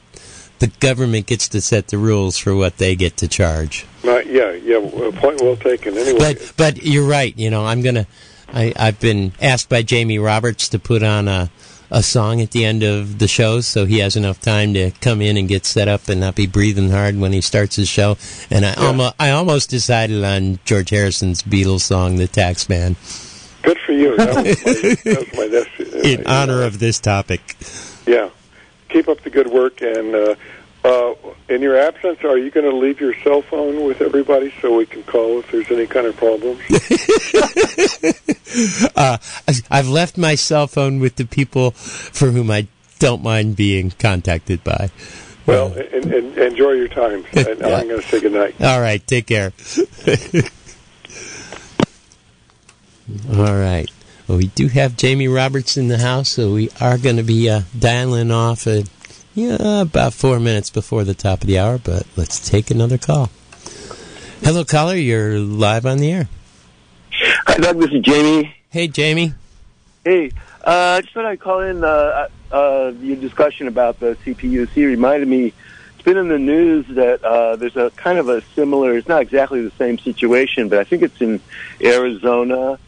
the government gets to set the rules for what they get to charge. uh, yeah, yeah, point well taken. Anyway, But but you're right. You know, I'm gonna. I I've been asked by Jamie Roberts to put on a a song at the end of the show, so he has enough time to come in and get set up and not be breathing hard when he starts his show. And I almost I almost decided on George Harrison's Beatles song, "The Tax Man," good for you. That was my, that was my next, in honor of this topic. Yeah. Keep up the good work. And uh, uh, in your absence, are you going to leave your cell phone with everybody so we can call if there's any kind of problems? Uh, I've left my cell phone with the people for whom I don't mind being contacted by. well, and, and enjoy your time. And Yeah. I'm going to say good night. All right, take care. All right. Well, we do have Jamie Roberts in the house, so we are going to be uh, dialing off at yeah, about four minutes before the top of the hour, but let's take another call. Hello, caller. You're live on the air. Hi, Doug. This is Jamie. Hey, Jamie. Hey, uh, just thought I'd call in. Uh, uh, your discussion about the CPUC reminded me. It's been in the news that uh, there's a kind of a similar. It's not exactly the same situation, but I think it's in Arizona.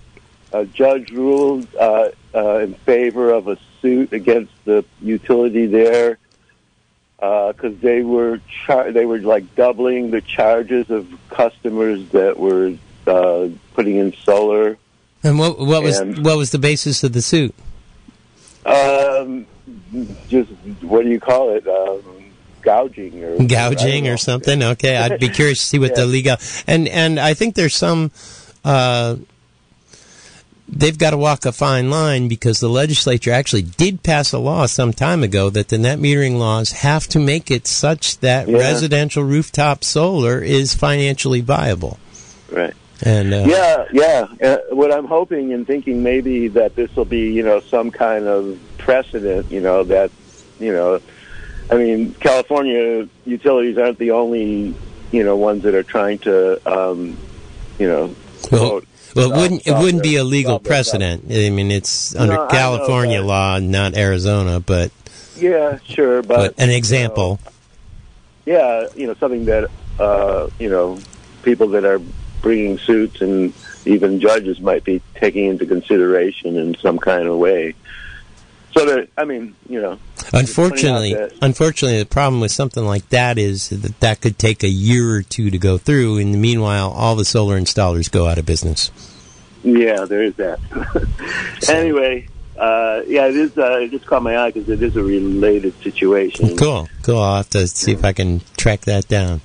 A judge ruled uh, uh, in favor of a suit against the utility there because they were char- they were like doubling the charges of customers that were uh, putting in solar. And what what was And- what was the basis of the suit? Um, just what do you call it? Um, gouging or Gouging or something? Okay, I'd be curious to see what the legal and and I think there's some. Uh, they've got to walk a fine line because the legislature actually did pass a law some time ago that the net metering laws have to make it such that Yeah. residential rooftop solar is financially viable. Right. And uh, Yeah, yeah. Uh, what I'm hoping and thinking maybe that this will be, you know, some kind of precedent, you know, that, you know, I mean, California utilities aren't the only, you know, ones that are trying to, um, you know, Well, well, it wouldn't it wouldn't be a legal precedent. I mean, it's under know California law, not Arizona, but Yeah, sure, but but, an example. yeah, you know, something that, uh, you know, people that are bringing suits and even judges might be taking into consideration in some kind of way. So that, I mean, you know, Unfortunately, unfortunately, the problem with something like that is that that could take a year or two to go through. In the meanwhile, all the solar installers go out of business. Yeah, there is that. anyway, uh, yeah, it is. Uh, it just caught my eye because it is a related situation. Cool, cool. I'll have to see if I can track that down.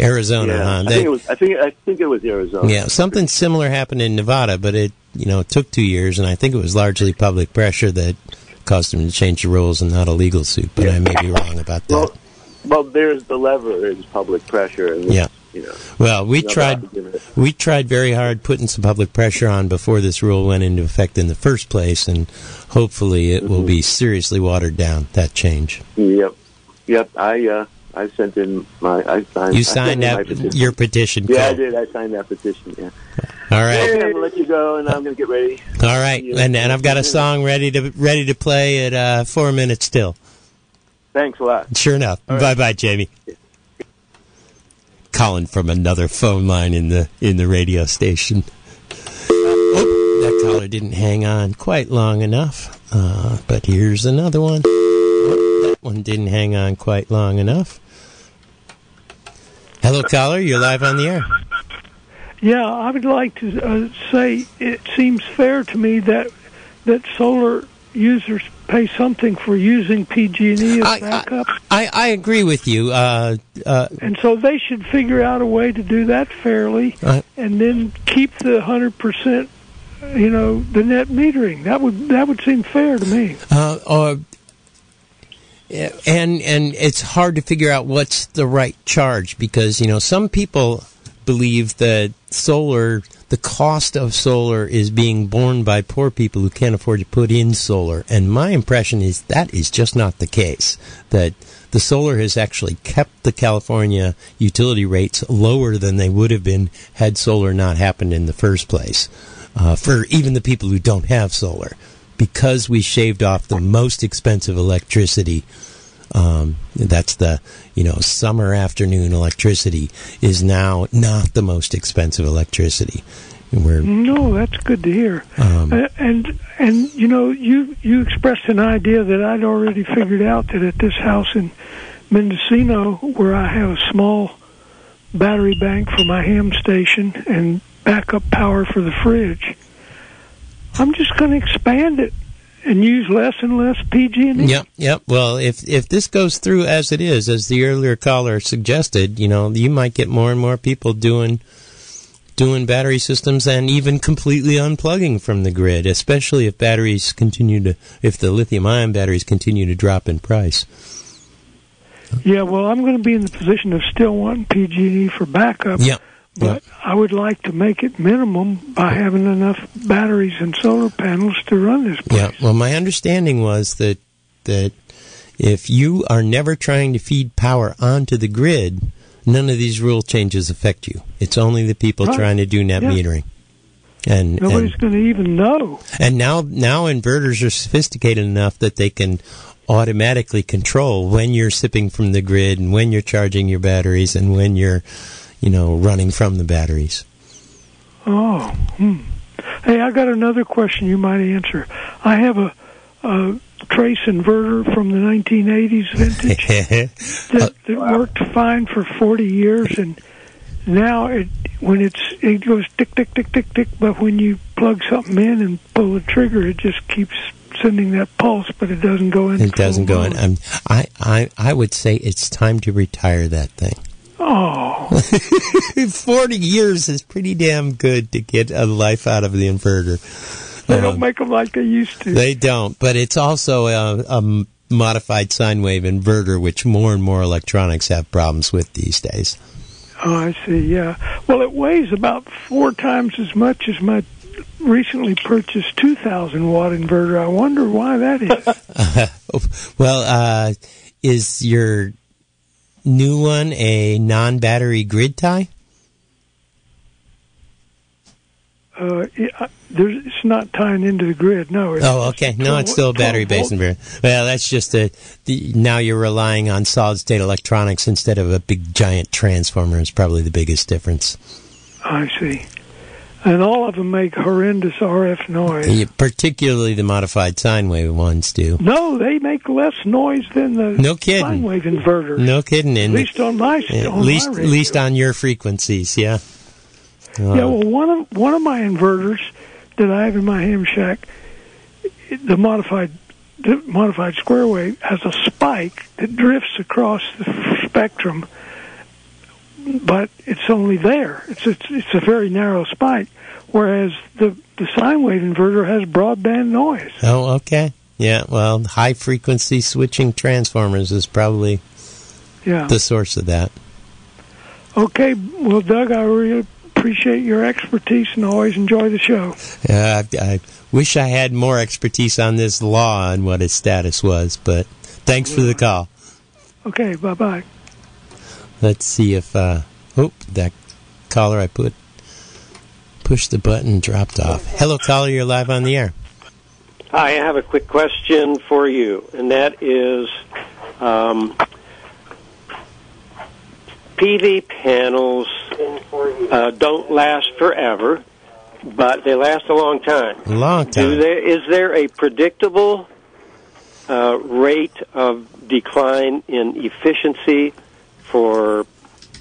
Arizona, Yeah, huh? I They- think it was. I think. I think it was Arizona. yeah, something similar happened in Nevada, but it you know it took two years, and I think it was largely public pressure that caused them to change the rules and not a legal suit. But I may be wrong about that. Well, well, there's the lever is public pressure, and Yeah. you know. Well, we tried that would give it- we tried very hard putting some public pressure on before this rule went into effect in the first place, and hopefully it will Mm-hmm. be seriously watered down. That change. Yep, yep. I uh, I sent in my. I signed. You signed that petition. your petition. Yeah, I did. I signed that petition. Yeah. All right, Okay, I'm gonna let you go, and I'm gonna get ready. all right, and and I've got a song ready to ready to play at uh, four minutes still. Thanks a lot. Sure enough. Right. Bye bye, Jamie. Calling from another phone line in the in the radio station. Oh, that caller didn't hang on quite long enough. Uh, but here's another one. Oh, that one didn't hang on quite long enough. Hello, caller. You're live on the air. Yeah, I would like to uh, say it seems fair to me that that solar users pay something for using PG&E as backup, I, I agree with you. Uh, uh, and so they should figure out a way to do that fairly, Uh, and then keep the hundred percent. You know, the net metering. That would that would seem fair to me. Uh, or and and it's hard to figure out what's the right charge because you know some people believe that solar the cost of solar is being borne by poor people who can't afford to put in solar. And my impression is that is just not the case that the solar has actually kept the California utility rates lower than they would have been had solar not happened in the first place uh, for even the people who don't have solar because we shaved off the most expensive electricity. Um, that's the you know summer afternoon electricity is now not the most expensive electricity. We're No, that's good to hear. Um, Uh, and and you know, you you expressed an idea that I'd already figured out that at this house in Mendocino, where I have a small battery bank for my ham station and backup power for the fridge, I'm just going to expand it and use less and less PG&E. Yep, yep. Well, if if this goes through as it is, as the earlier caller suggested, you know, you might get more and more people doing doing battery systems and even completely unplugging from the grid, especially if batteries continue to if the lithium ion batteries continue to drop in price. Yeah, well, I'm going to be in the position of still wanting PG&E for backup. Yep. But I would like to make it minimum by having enough batteries and solar panels to run this. Place. Yeah. Well, my understanding was that that if you are never trying to feed power onto the grid, none of these rule changes affect you. It's only the people Right. trying to do net Yeah. metering. And Nobody's going to even know. and now now inverters are sophisticated enough that they can automatically control when you're sipping from the grid and when you're charging your batteries and when you're, you know, running from the batteries. Oh, hmm. Hey, I got another question you might answer. I have a, a trace inverter from the 1980s vintage that, that worked fine for 40 years, and now it when it's it goes tick tick tick tick tick, but when you plug something in and pull the trigger, it just keeps sending that pulse, but it doesn't go in. It doesn't go in. Um, I, I, I would say it's time to retire that thing. Oh, 40 years is pretty damn good to get a life out of the inverter. they don't make them like they used to. They don't, but it's also a, a modified sine wave inverter, which more and more electronics have problems with these days. Oh, I see. Yeah. Well, it weighs about four times as much as my recently purchased 2,000 watt inverter. I wonder why that is. well, uh, is your new one a non-battery grid tie? Uh, uh, it's not tying into the grid. No. Oh, okay. No, it's still a battery-based inverter. Well, that's just a. The, now you're relying on solid-state electronics instead of a big giant transformer. Is probably the biggest difference. I see. And all of them make horrendous RF noise. Yeah, particularly the modified sine wave ones do. No, they make less noise than the no kidding. sine wave inverters. No kidding. At least on my at on least my at least on your frequencies, yeah. Uh, yeah, well, one of one of my inverters that I have in my ham shack, the modified the modified square wave has a spike that drifts across the spectrum, but it's only there. It's it's, it's a very narrow spike, whereas the the sine wave inverter has broadband noise. Oh, okay. Yeah, well, high frequency switching transformers is probably yeah. the source of that. Okay, well, Doug, I really appreciate your expertise and always enjoy the show. Uh, I, I wish I had more expertise on this law and what its status was, but thanks yeah. for the call. Okay, bye bye. Let's see if uh, oh that caller I put pushed the button dropped off. Hello, caller, you're live on the air. Hi, I have a quick question for you, and that is. Um, PV panels uh, don't last forever, but they last a long time. A long time. There, is there a predictable uh, rate of decline in efficiency for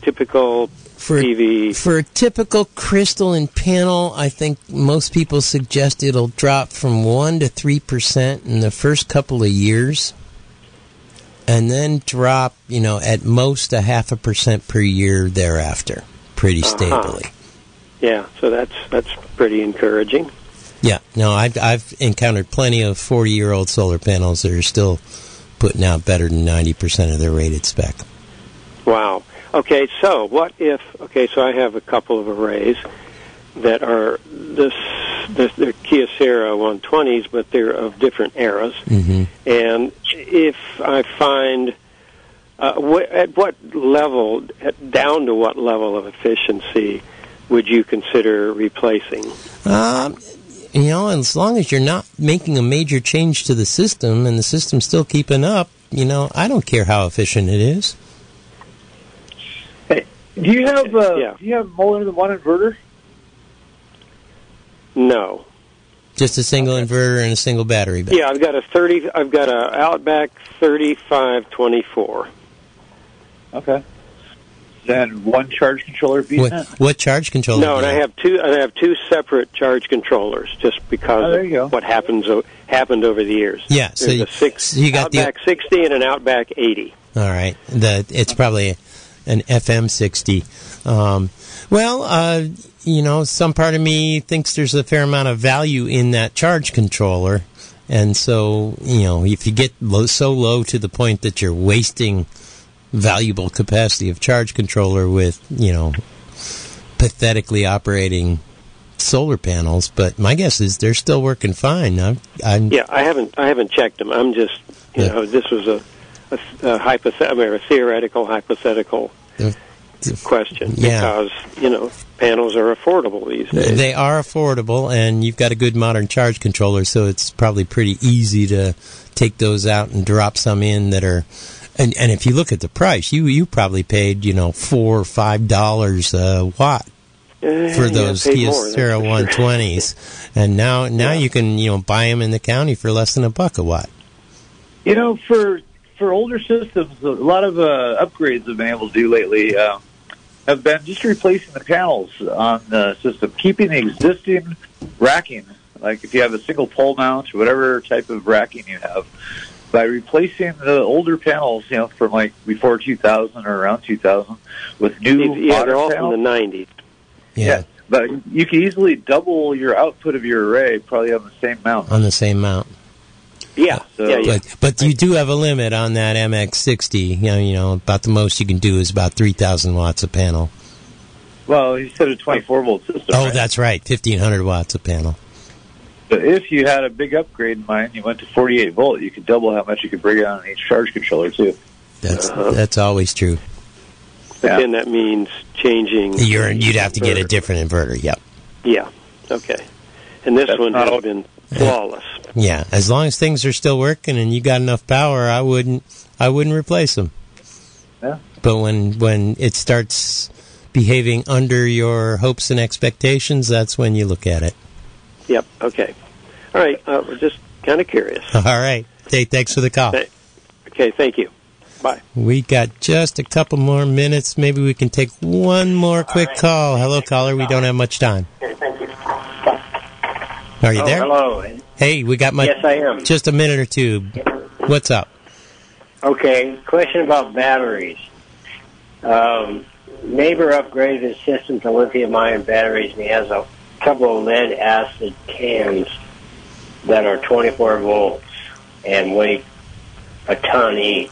typical for, PV? For a typical crystalline panel, I think most people suggest it'll drop from 1 to 3% in the first couple of years and then drop, you know, at most a half a percent per year thereafter, pretty stably. Uh-huh. Yeah, so that's that's pretty encouraging. Yeah, no, I've I've encountered plenty of forty year old solar panels that are still putting out better than ninety percent of their rated spec. Wow. Okay, so what if? Okay, so I have a couple of arrays that are this, this they're Kyocera 120s, but they're of different eras. Mm-hmm. And if I find uh, wh- at what level, at, down to what level of efficiency would you consider replacing? Um, you know, as long as you're not making a major change to the system and the system's still keeping up, you know, I don't care how efficient it is. Hey, do you have uh, Yeah. do you have more than one inverter? No. Just a single inverter and a single battery. Bank. Yeah, I've got a thirty. I've got a Outback thirty-five twenty-four. Okay. Then one charge controller What, what charge controller? No, and I have two. And I have two separate charge controllers, just because Oh, of what happens happened over the years. Yeah, so There's you- a six so you got the- Outback sixty and an Outback eighty. All right. The it's probably an FM sixty. Um, well, uh, you know, some part of me thinks there's a fair amount of value in that charge controller, and so you know, if you get low, so low to the point that you're wasting valuable capacity of charge controller with you know pathetically operating solar panels, but my guess is they're still working fine. I'm, I'm Yeah, I haven't. I haven't checked them. I'm just. You know, this was a, a, a hypothet- a theoretical hypothetical. The- question Yeah. because you know panels are affordable these days. They are affordable, and you've got a good modern charge controller, so it's probably pretty easy to take those out and drop some in that are. And and if you look at the price, you you probably paid you know four or five dollars a watt for those paid Kyocera 120s, and now now you can you know buy them in the county for less than a buck a watt. You know, for for older systems, a lot of uh, upgrades have been able to do lately uh, have been just replacing the panels on the system, keeping the existing racking. Like if you have a single pole mount, or whatever type of racking you have, by replacing the older panels, you know, from like before 2000 or around 2000, with new yeah, they're all panels. from the '90s. Yeah, But you can easily double your output of your array, probably on the same mount. on the same mount. Yeah, So- yeah, yeah. But but you do have a limit on that MX60. You know, you know about the most you can do is about 3,000 watts a panel. Well, you said a 24 volt system. Oh, right? that's right, 1,500 watts a panel. But if you had a big upgrade in mind, you went to 48 volt, you could double how much you could bring on each charge controller too. That's Uh-huh. that's always true. But Yeah. then that means changing. You're you'd have to get a different inverter. Yep. Yeah. Okay. And this That's one not has all- been flawless. Yeah, as long as things are still working and you got enough power, I wouldn't I wouldn't replace them. Yeah. But when when it starts behaving under your hopes and expectations, that's when you look at it. Yep. Okay. All right. Uh, we're just kind of curious. All right. Hey, thanks for the call. Okay. Thank you. Bye. We got just a couple more minutes. Maybe we can take one more quick call. Hello, caller. We don't have much time. Are you Oh, there? hello. Hey, we got my Yes, I am. just a minute or two. What's up? Okay, question about batteries. Um, neighbor upgraded his system to lithium-ion batteries, and he has a couple of lead acid cans that are 24 volts and weigh a ton each.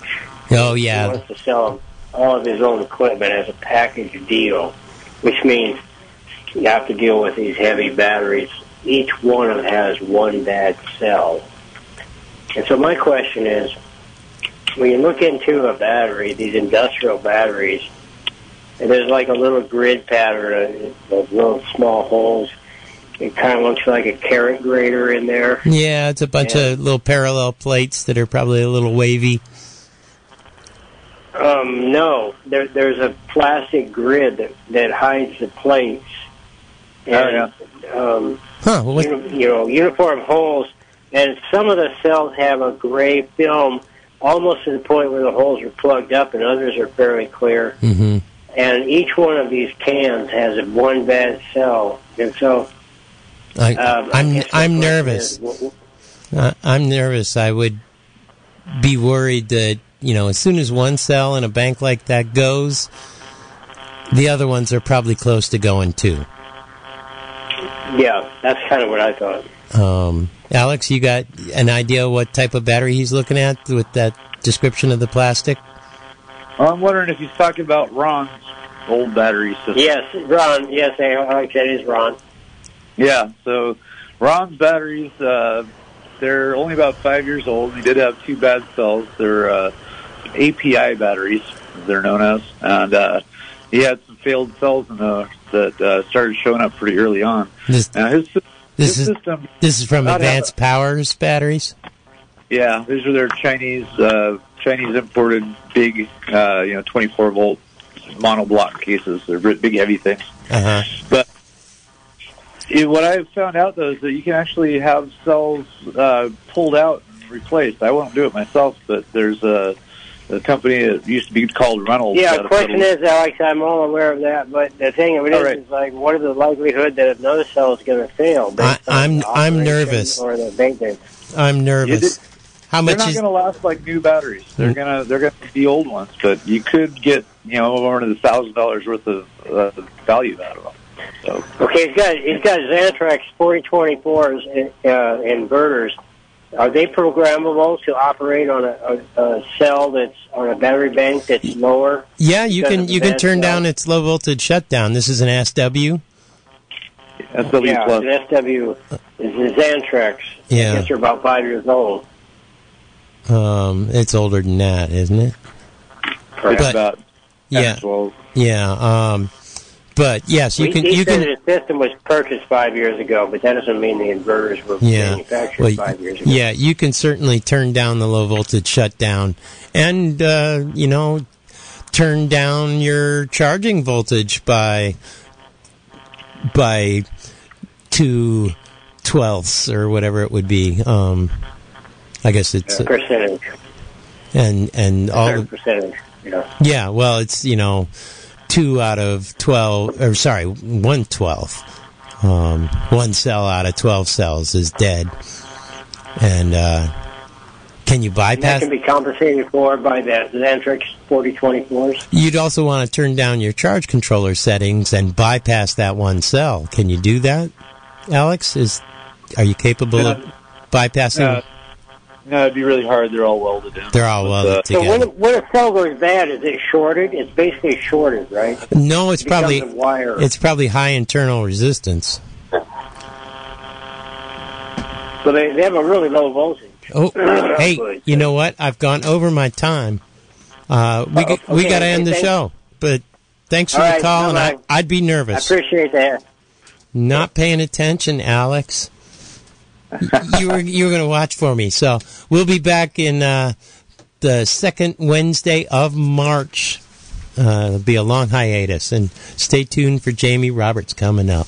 Oh yeah. He wants to sell all of his own equipment as a package deal, which means you have to deal with these heavy batteries. Each one of them has one bad cell. And so my question is, when you look into a battery, these industrial batteries, and there's like a little grid pattern of little small holes. It kind of looks like a carrot grater in there. yeah. It's a bunch of little parallel plates that are probably a little wavy. Um, no, there, there's a plastic grid that, that hides the plates. And, um, Huh? What, uni- you know, uniform holes, and some of the cells have a gray film almost to the point where the holes are plugged up, and others are fairly clear. hmm And each one of these cans has a one bad cell, and so I, um, I'm I'm nervous. is, Uh, I'm nervous. I would be worried that you know as soon as one cell in a bank like that goes, the other ones are probably close to going too. Yeah, that's kind of what I thought. Um, Alex, you got an idea what type of battery he's looking at with that description of the plastic? I'm wondering if he's talking about Ron's old battery system. Yes, Ron. Yes, I like that is Ron. Yeah, so Ron's batteries, uh, they're only about five years old. He did have two bad cells. They're uh, API batteries, they're known as. And uh, he had some failed cells in there that uh, started showing up pretty early on. This Now, his, sy- this his is system, this is from Advanced Powers batteries. yeah, these are their Chinese, uh, Chinese imported big, uh, you know, 24 volt monoblock cases. They're big, heavy things. Uh huh. But it, what I've found out though is that you can actually have cells uh, pulled out and replaced. I won't do it myself, but there's a, a company that used to be called Reynolds. Yeah, the question is, Alex, I'm all aware of that, but the thing of it is, All right. is like, what is the likelihood that another cell is going to fail? I, based on I'm the I'm nervous. Or the maintenance. I'm nervous. How much? they're not is? going to last like new batteries. Mm. They're gonna they're gonna be old ones, but you could get you know one of the thousand dollars worth of uh, value out of them. So Okay, he's got he's got Xantrex 4024s uh, inverters. Are they programmable to operate on a, a, a cell that's on a battery bank that's lower? Yeah, you can you can turn cell? down its low voltage shutdown. This is an SW. SW yeah, plus. the SW is the Xantrex. Yeah. I guess they're about five years old. Um, it's older than that, isn't it? It's But- about Yeah. 12. Yeah. Um, but yes, you he, can. You said can. the system was purchased five years ago, but that doesn't mean the inverters were Yeah. manufactured Well, five years ago. yeah, you can certainly turn down the low voltage shutdown, and uh, you know, turn down your charging voltage by by two twelfths or whatever it would be. Um, I guess it's Uh, percentage, and and all the, percentage. Yeah. yeah. Well, it's you know two out of twelve or sorry one twelfth. Um, one cell out of twelve cells is dead, and uh, can you And that can be compensated for by the Xantrex 4024s. You'd also want to turn down your charge controller settings and bypass that one cell. Can you do that, Alex? Is are you capable of bypassing? Uh, no, it'd be really hard. They're all welded in. They're all welded uh, So together. when, when a cell goes bad, is it shorted? It's basically shorted, right? No, it's It probably wire. it's probably high internal resistance. So they, they have a really low voltage. Oh, hey, you know what? I've gone over my time. Uh, we Oh, we got to end the show, but thanks for All the right, call, and I, I'd be nervous. I appreciate that. Not paying attention, Alex. You were you were going to watch for me, so we'll be back in uh, the second Wednesday of March. Uh, it'll be a long hiatus, and stay tuned for Jamie Roberts coming up.